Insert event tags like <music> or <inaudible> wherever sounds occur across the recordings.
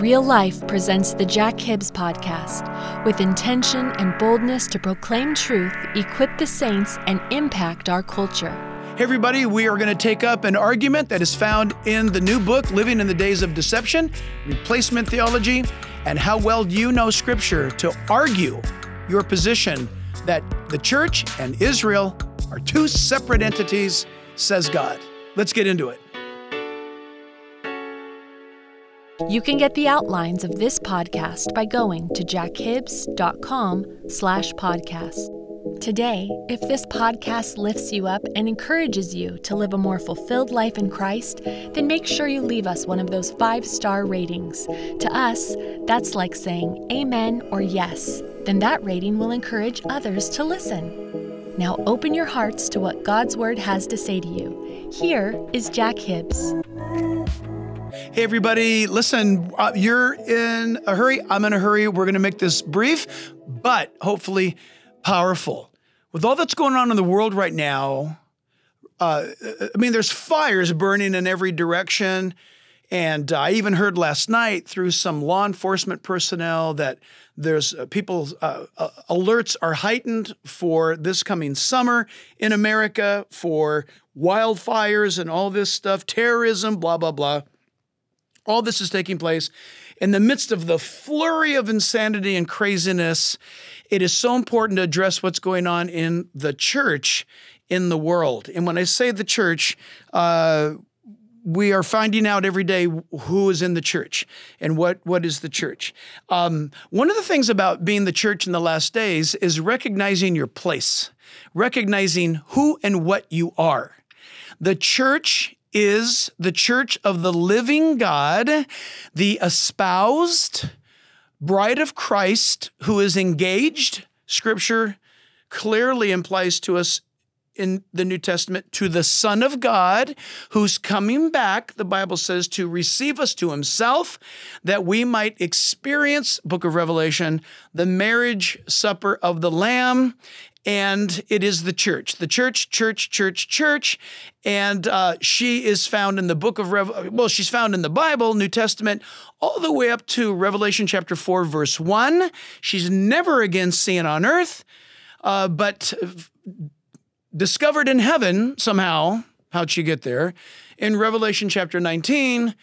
Real Life presents the Jack Hibbs Podcast with intention and boldness to proclaim truth, equip the saints, and impact our culture. Hey, everybody, we are going to take up an argument that is found in the new book, Living in the Days of Deception Replacement Theology, and how well do you know Scripture to argue your position that the church and Israel are two separate entities, says God. Let's get into it. You can get the outlines of this podcast by going to jackhibbs.com slash podcast. Today, if this podcast lifts you up and encourages you to live a more fulfilled life in Christ, then make sure you leave us one of those five-star ratings. To us, that's like saying amen or yes. Then that rating will encourage others to listen. Now open your hearts to what God's Word has to say to you. Here is Jack Hibbs. Hey, everybody, listen, uh, you're in a hurry. I'm in a hurry. We're going to make this brief, but hopefully powerful. With all that's going on in the world right now, uh, I mean, there's fires burning in every direction. And I even heard last night through some law enforcement personnel that there's uh, people uh, uh, alerts are heightened for this coming summer in America for wildfires and all this stuff, terrorism, blah blah blah. All this is taking place in the midst of the flurry of insanity and craziness. It is so important to address what's going on in the church in the world. And when I say the church, uh, we are finding out every day who is in the church and what, what is the church. Um, one of the things about being the church in the last days is recognizing your place, recognizing who and what you are. The church is the church of the living God, the espoused bride of Christ who is engaged. Scripture clearly implies to us in the New Testament to the Son of God who's coming back, the Bible says, to receive us to himself, that we might experience, book of Revelation, the marriage supper of the Lamb and it is the church, the church, church, church, church, and uh, she is found in the book of Rev. Well, she's found in the Bible, New Testament, all the way up to Revelation chapter four, verse one. She's never again seen on earth, uh, but discovered in heaven somehow. How'd she get there? In Revelation chapter 19,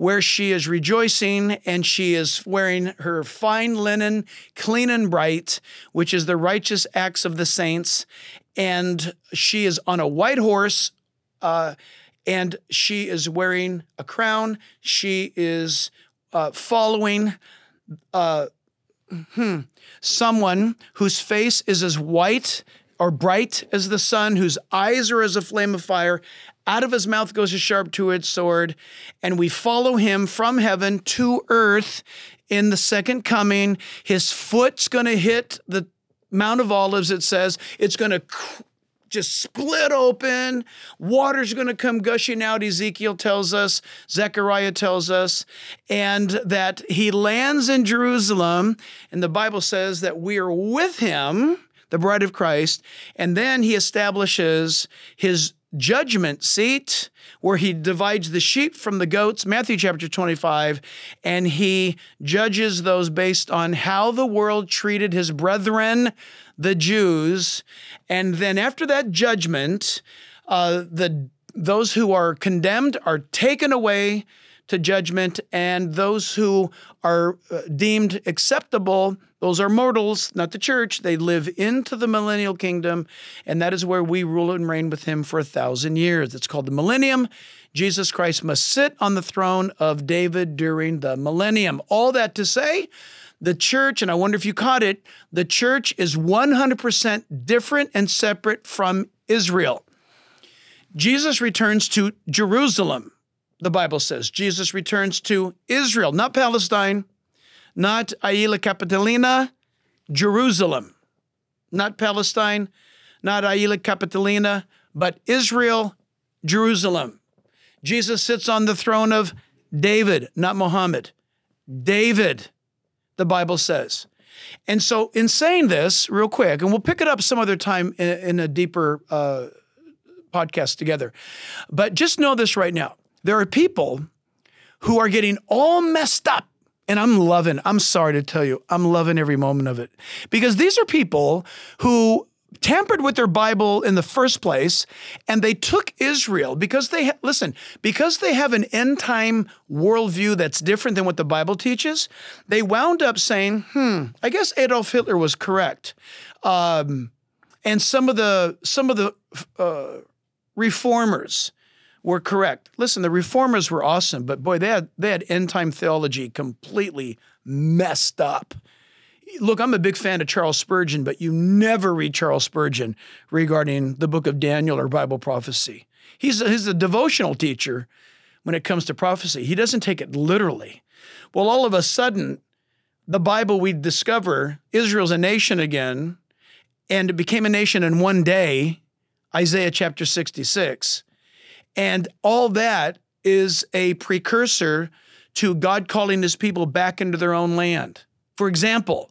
where she is rejoicing and she is wearing her fine linen, clean and bright, which is the righteous acts of the saints. And she is on a white horse, uh, and she is wearing a crown. She is uh, following uh, hmm, someone whose face is as white or bright as the sun, whose eyes are as a flame of fire, out of his mouth goes a sharp two edged sword, and we follow him from heaven to earth in the second coming. His foot's going to hit the Mount of Olives, it says. It's going to just split open. Water's going to come gushing out, Ezekiel tells us, Zechariah tells us, and that he lands in Jerusalem. And the Bible says that we are with him, the bride of Christ, and then he establishes his judgment seat where he divides the sheep from the goats, Matthew chapter 25, and he judges those based on how the world treated his brethren, the Jews. And then after that judgment, uh, the those who are condemned are taken away to judgment, and those who are uh, deemed acceptable, those are mortals, not the church. They live into the millennial kingdom, and that is where we rule and reign with him for a thousand years. It's called the millennium. Jesus Christ must sit on the throne of David during the millennium. All that to say, the church, and I wonder if you caught it, the church is 100% different and separate from Israel. Jesus returns to Jerusalem, the Bible says. Jesus returns to Israel, not Palestine, not Aelia Capitolina, Jerusalem. Not Palestine, not Aelia Capitolina, but Israel, Jerusalem. Jesus sits on the throne of David, not Muhammad. David, the Bible says. And so, in saying this, real quick, and we'll pick it up some other time in, in a deeper uh, podcast together, but just know this right now there are people who are getting all messed up. And I'm loving, I'm sorry to tell you, I'm loving every moment of it. Because these are people who tampered with their Bible in the first place, and they took Israel because they ha- listen because they have an end time worldview that's different than what the Bible teaches. They wound up saying, "Hmm, I guess Adolf Hitler was correct," um, and some of the some of the uh, reformers were correct. Listen, the reformers were awesome, but boy, they had they had end time theology completely messed up look, I'm a big fan of Charles Spurgeon, but you never read Charles Spurgeon regarding the book of Daniel or Bible prophecy. He's a, he's a devotional teacher when it comes to prophecy. He doesn't take it literally. Well, all of a sudden, the Bible we discover Israel's a nation again, and it became a nation in one day, Isaiah chapter 66. And all that is a precursor to God calling his people back into their own land. For example,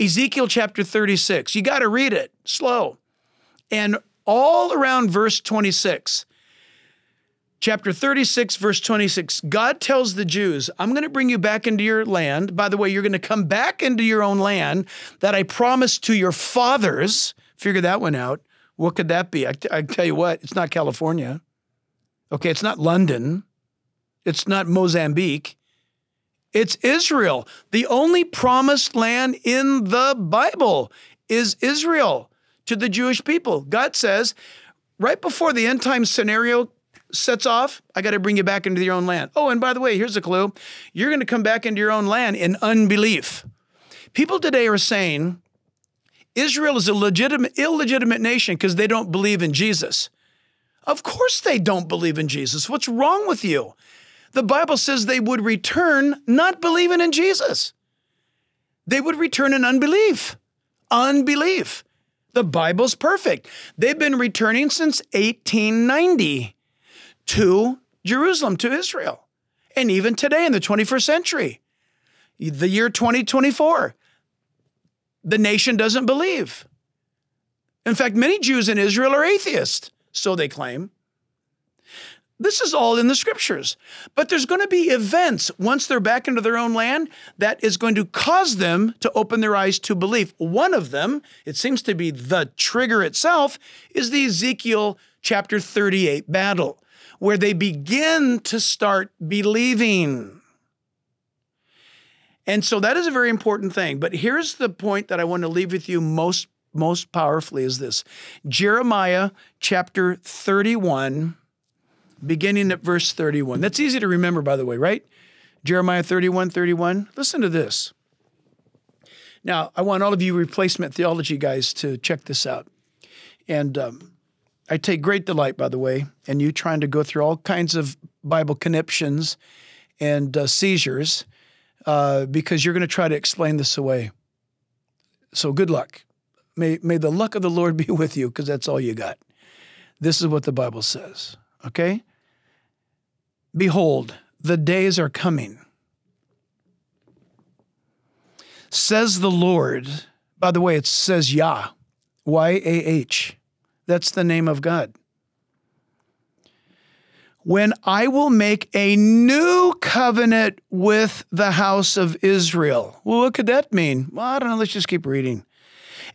Ezekiel chapter 36. You got to read it slow. And all around verse 26, chapter 36, verse 26, God tells the Jews, I'm going to bring you back into your land. By the way, you're going to come back into your own land that I promised to your fathers. Figure that one out. What could that be? I, tell you what, it's not California. Okay, it's not London. It's not Mozambique. It's Israel. The only promised land in the Bible is Israel to the Jewish people. God says, right before the end time scenario sets off, I got to bring you back into your own land. Oh, and by the way, here's a clue you're going to come back into your own land in unbelief. People today are saying Israel is a legitimate, illegitimate nation because they don't believe in Jesus. Of course, they don't believe in Jesus. What's wrong with you? the Bible says they would return not believing in Jesus. They would return in unbelief. Unbelief. The Bible's perfect. They've been returning since 1890 to Jerusalem, to Israel. And even today in the 21st century, the year 2024, the nation doesn't believe. In fact, many Jews in Israel are atheists, so they claim. This is all in the scriptures. But there's going to be events once they're back into their own land that is going to cause them to open their eyes to belief. One of them, it seems to be the trigger itself, is the Ezekiel chapter 38 battle, where they begin to start believing. And so that is a very important thing. But here's the point that I want to leave with you most most powerfully is this. Jeremiah chapter 31 beginning at verse 31. That's easy to remember, by the way, right? Jeremiah 31 31. Listen to this. Now, I want all of you replacement theology guys to check this out. And um, I take great delight, by the way, in you trying to go through all kinds of Bible conniptions and uh, seizures uh, because you're going to try to explain this away. So good luck. May, may the luck of the Lord <laughs> be with you because that's all you got. This is what the Bible says, okay? Behold, the days are coming, says the Lord. By the way, it says Yah, Y A H. That's the name of God. When I will make a new covenant with the house of Israel. Well, what could that mean? Well, I don't know. Let's just keep reading.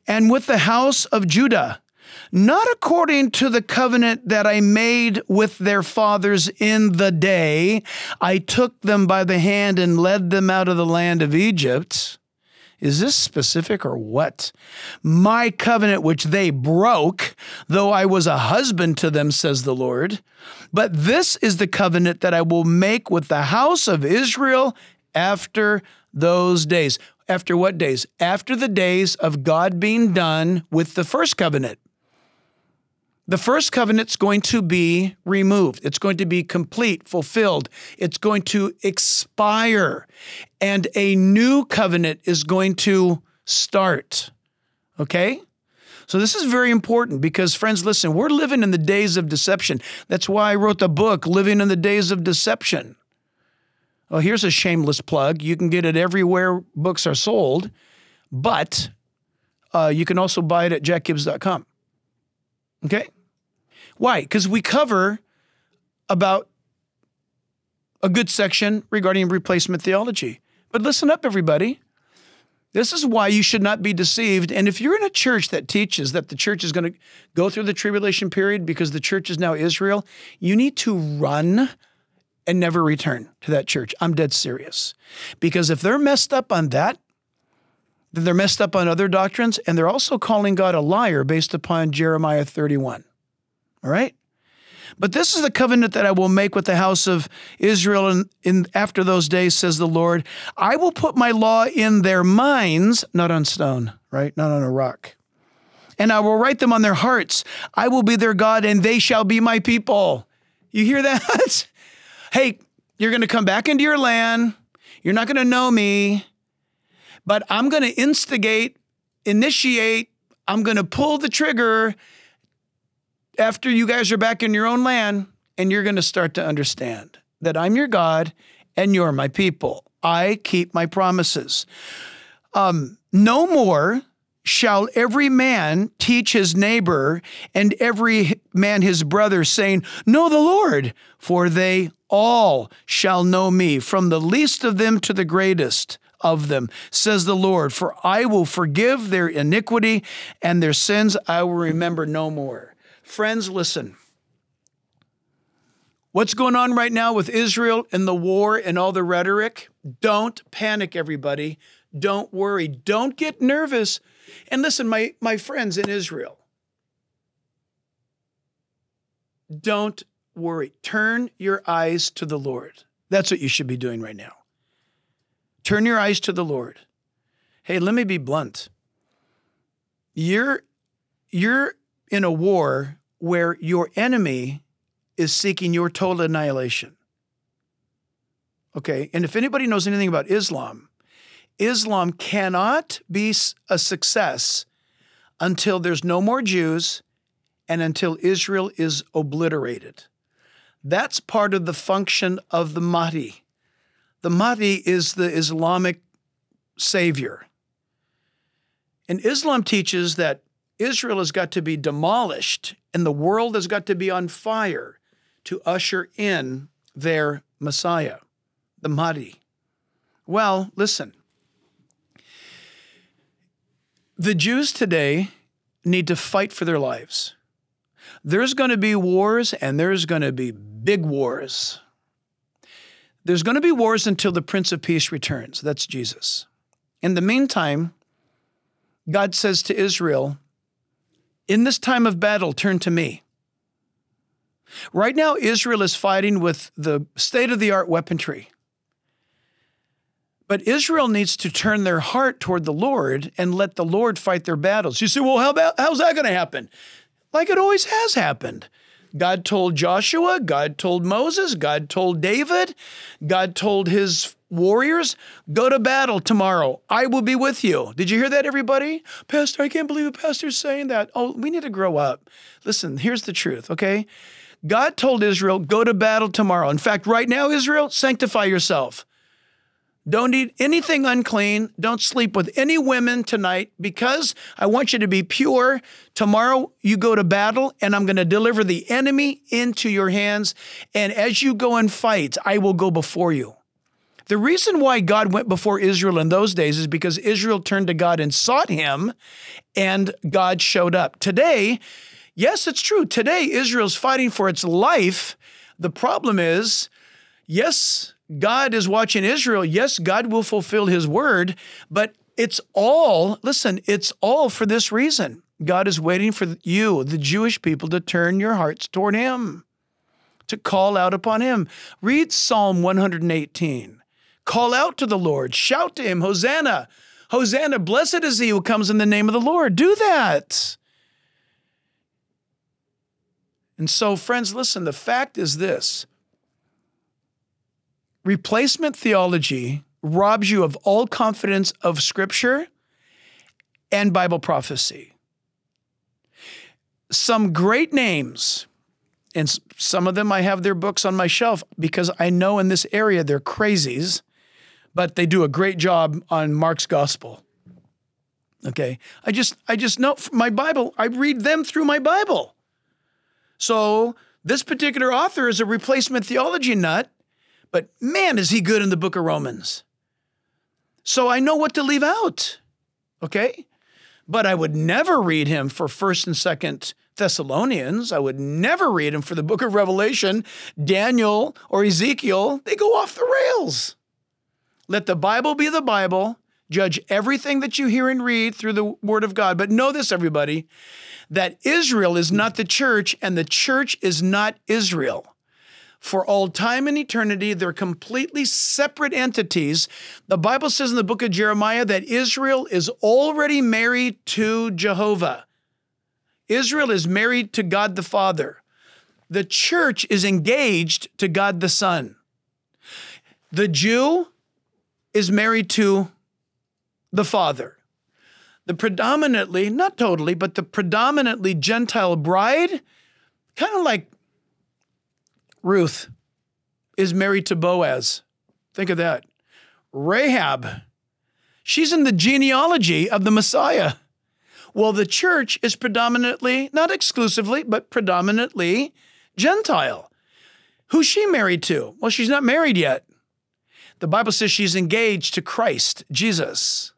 And with the house of Judah not according to the covenant that I made with their fathers in the day I took them by the hand and led them out of the land of Egypt. Is this specific or what? My covenant which they broke, though I was a husband to them, says the Lord. But this is the covenant that I will make with the house of Israel after those days. After what days? After the days of God being done with the first covenant. The first covenant's going to be removed. It's going to be complete, fulfilled. It's going to expire. And a new covenant is going to start. Okay? So this is very important because, friends, listen, we're living in the days of deception. That's why I wrote the book, Living in the Days of Deception. Well, here's a shameless plug. You can get it everywhere books are sold, but uh, you can also buy it at jackhibbs.com. Okay? Why? Because we cover about a good section regarding replacement theology. But listen up, everybody. This is why you should not be deceived. And if you're in a church that teaches that the church is going to go through the tribulation period because the church is now Israel, you need to run and never return to that church. I'm dead serious. Because if they're messed up on that, then they're messed up on other doctrines, and they're also calling God a liar based upon Jeremiah 31. All right? But this is the covenant that I will make with the house of Israel in, in, after those days, says the Lord. I will put my law in their minds, not on stone, right? Not on a rock. And I will write them on their hearts. I will be their God, and they shall be my people. You hear that? <laughs> hey, you're going to come back into your land. You're not going to know me, but I'm going to instigate, initiate, I'm going to pull the trigger after you guys are back in your own land, and you're going to start to understand that I'm your God and you're my people. I keep my promises. Um, no more shall every man teach his neighbor and every man his brother, saying, Know the Lord, for they all shall know me, from the least of them to the greatest of them, says the Lord. For I will forgive their iniquity and their sins I will remember no more. Friends, listen. What's going on right now with Israel and the war and all the rhetoric? Don't panic, everybody. Don't worry. Don't get nervous. And listen, my, my friends in Israel, don't worry. Turn your eyes to the Lord. That's what you should be doing right now. Turn your eyes to the Lord. Hey, let me be blunt. You're, you're in a war where your enemy is seeking your total annihilation. Okay, and if anybody knows anything about Islam, Islam cannot be a success until there's no more Jews and until Israel is obliterated. That's part of the function of the Mahdi. The Mahdi is the Islamic savior. And Islam teaches that Israel has got to be demolished and the world has got to be on fire to usher in their Messiah, the Mahdi. Well, listen. The Jews today need to fight for their lives. There's going to be wars and there's going to be big wars. There's going to be wars until the Prince of Peace returns. That's Jesus. In the meantime, God says to Israel, in this time of battle, turn to me. Right now, Israel is fighting with the state of the art weaponry. But Israel needs to turn their heart toward the Lord and let the Lord fight their battles. You say, well, how about, how's that going to happen? Like it always has happened. God told Joshua, God told Moses, God told David, God told his warriors, go to battle tomorrow. I will be with you. Did you hear that, everybody? Pastor, I can't believe the pastor's saying that. Oh, we need to grow up. Listen, here's the truth, okay? God told Israel, go to battle tomorrow. In fact, right now, Israel, sanctify yourself. Don't eat anything unclean. Don't sleep with any women tonight because I want you to be pure. Tomorrow you go to battle and I'm going to deliver the enemy into your hands. And as you go and fight, I will go before you. The reason why God went before Israel in those days is because Israel turned to God and sought him, and God showed up. Today, yes, it's true. Today, Israel's fighting for its life. The problem is, yes, God is watching Israel. Yes, God will fulfill his word, but it's all, listen, it's all for this reason. God is waiting for you, the Jewish people, to turn your hearts toward him, to call out upon him. Read Psalm 118. Call out to the Lord, shout to him, Hosanna. Hosanna, blessed is he who comes in the name of the Lord. Do that. And so, friends, listen, the fact is this replacement theology robs you of all confidence of Scripture and Bible prophecy. Some great names, and some of them I have their books on my shelf because I know in this area they're crazies but they do a great job on Mark's gospel. Okay. I just I just know my Bible, I read them through my Bible. So this particular author is a replacement theology nut, but man, is he good in the book of Romans. So I know what to leave out. Okay? But I would never read him for 1st and 2nd Thessalonians. I would never read him for the book of Revelation, Daniel, or Ezekiel. They go off the rails. Let the Bible be the Bible. Judge everything that you hear and read through the Word of God. But know this, everybody, that Israel is not the church and the church is not Israel. For all time and eternity, they're completely separate entities. The Bible says in the book of Jeremiah that Israel is already married to Jehovah. Israel is married to God the Father. The church is engaged to God the Son. The Jew is married to the father. The predominantly, not totally, but the predominantly Gentile bride, kind of like Ruth, is married to Boaz. Think of that. Rahab, she's in the genealogy of the Messiah. Well, the church is predominantly, not exclusively, but predominantly Gentile. Who's she married to? Well, she's not married yet. The Bible says she's engaged to Christ, Jesus.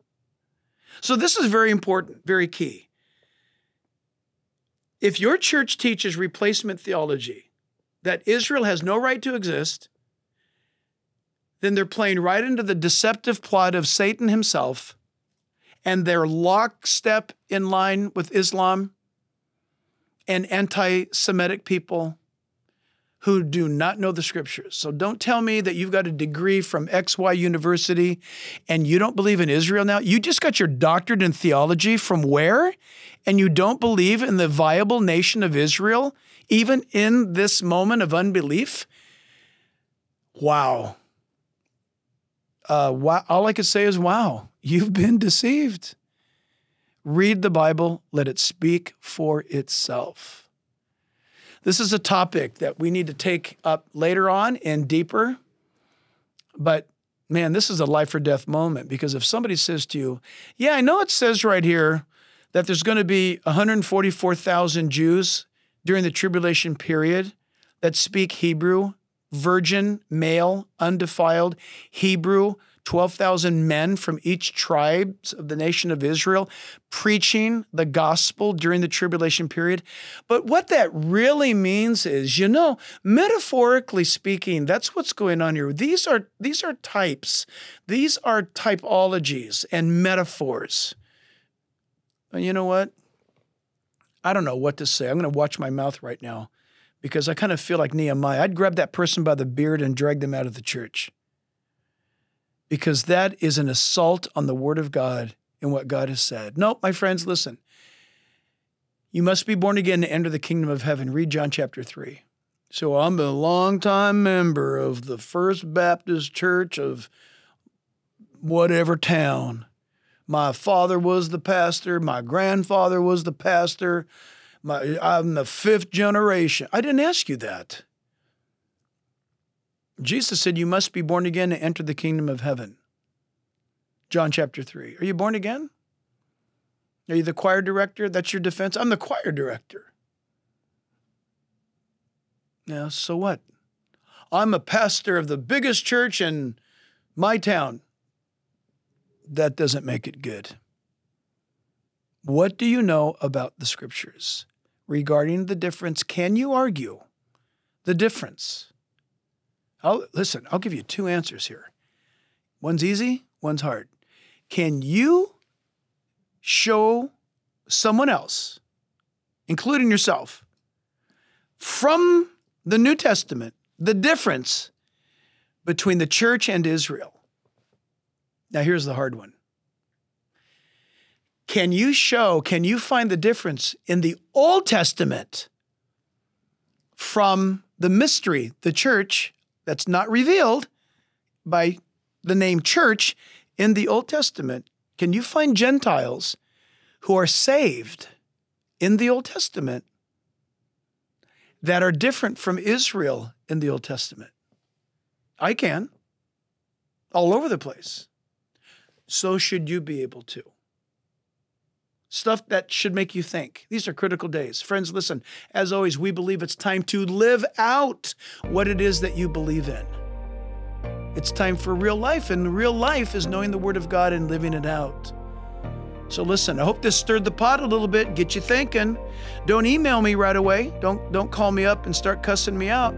So this is very important, very key. If your church teaches replacement theology, that Israel has no right to exist, then they're playing right into the deceptive plot of Satan himself, and they're lockstep in line with Islam and anti Semitic people who do not know the scriptures. So don't tell me that you've got a degree from XY University and you don't believe in Israel now. You just got your doctorate in theology from where? And you don't believe in the viable nation of Israel, even in this moment of unbelief? Wow. Uh. All I could say is, wow, you've been deceived. Read the Bible, let it speak for itself. This is a topic that we need to take up later on and deeper. But man, this is a life or death moment because if somebody says to you, Yeah, I know it says right here that there's going to be 144,000 Jews during the tribulation period that speak Hebrew, virgin, male, undefiled, Hebrew, 12,000 men from each tribe of the nation of Israel preaching the gospel during the tribulation period. But what that really means is, you know, metaphorically speaking, that's what's going on here. These are these are types. These are typologies and metaphors. And you know what? I don't know what to say. I'm going to watch my mouth right now because I kind of feel like Nehemiah. I'd grab that person by the beard and drag them out of the church because that is an assault on the Word of God and what God has said. No, my friends, listen. You must be born again to enter the kingdom of heaven. Read John chapter 3. So I'm a longtime member of the First Baptist Church of whatever town. My father was the pastor. My grandfather was the pastor. My, I'm the fifth generation. I didn't ask you that. Jesus said, You must be born again to enter the kingdom of heaven. John chapter 3. Are you born again? Are you the choir director? That's your defense? I'm the choir director. Yeah, so what? I'm a pastor of the biggest church in my town, that doesn't make it good. What do you know about the scriptures regarding the difference? Can you argue the difference? I'll, listen, I'll give you two answers here. One's easy, one's hard. Can you show someone else, including yourself, from the New Testament, the difference between the church and Israel? Now, here's the hard one. Can you show, can you find the difference in the Old Testament from the mystery, the church, that's not revealed by the name church in the Old Testament? Can you find Gentiles who are saved in the Old Testament that are different from Israel in the Old Testament? I can, all over the place. So should you be able to. Stuff that should make you think. These are critical days. Friends, listen, as always, we believe it's time to live out what it is that you believe in. It's time for real life, and real life is knowing the Word of God and living it out. So listen, I hope this stirred the pot a little bit, get you thinking. Don't email me right away. Don't don't call me up and start cussing me out.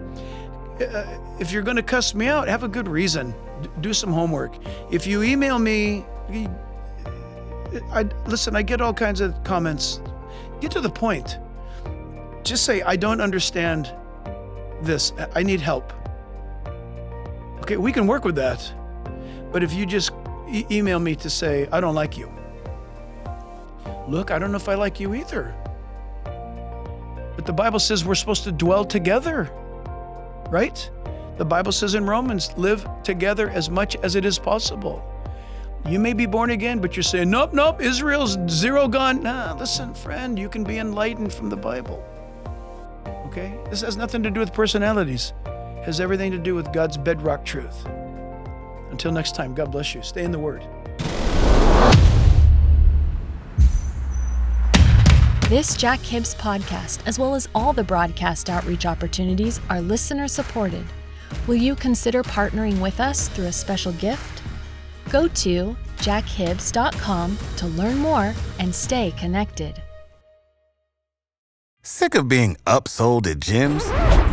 Uh, if you're going to cuss me out, have a good reason. Do some homework. If you email me, I listen, I get all kinds of comments. Get to the point. Just say I don't understand this. I need help. Okay, we can work with that. But if you just e- email me to say I don't like you, Look, I don't know if I like you either. But the Bible says we're supposed to dwell together, right? The Bible says in Romans, live together as much as it is possible. You may be born again, but you're saying, nope, nope, Israel's zero gone. Nah, listen, friend, you can be enlightened from the Bible. Okay? This has nothing to do with personalities, it has everything to do with God's bedrock truth. Until next time, God bless you. Stay in the Word. This Jack Hibbs podcast, as well as all the broadcast outreach opportunities, are listener supported. Will you consider partnering with us through a special gift? Go to jackhibbs.com to learn more and stay connected. Sick of being upsold at gyms?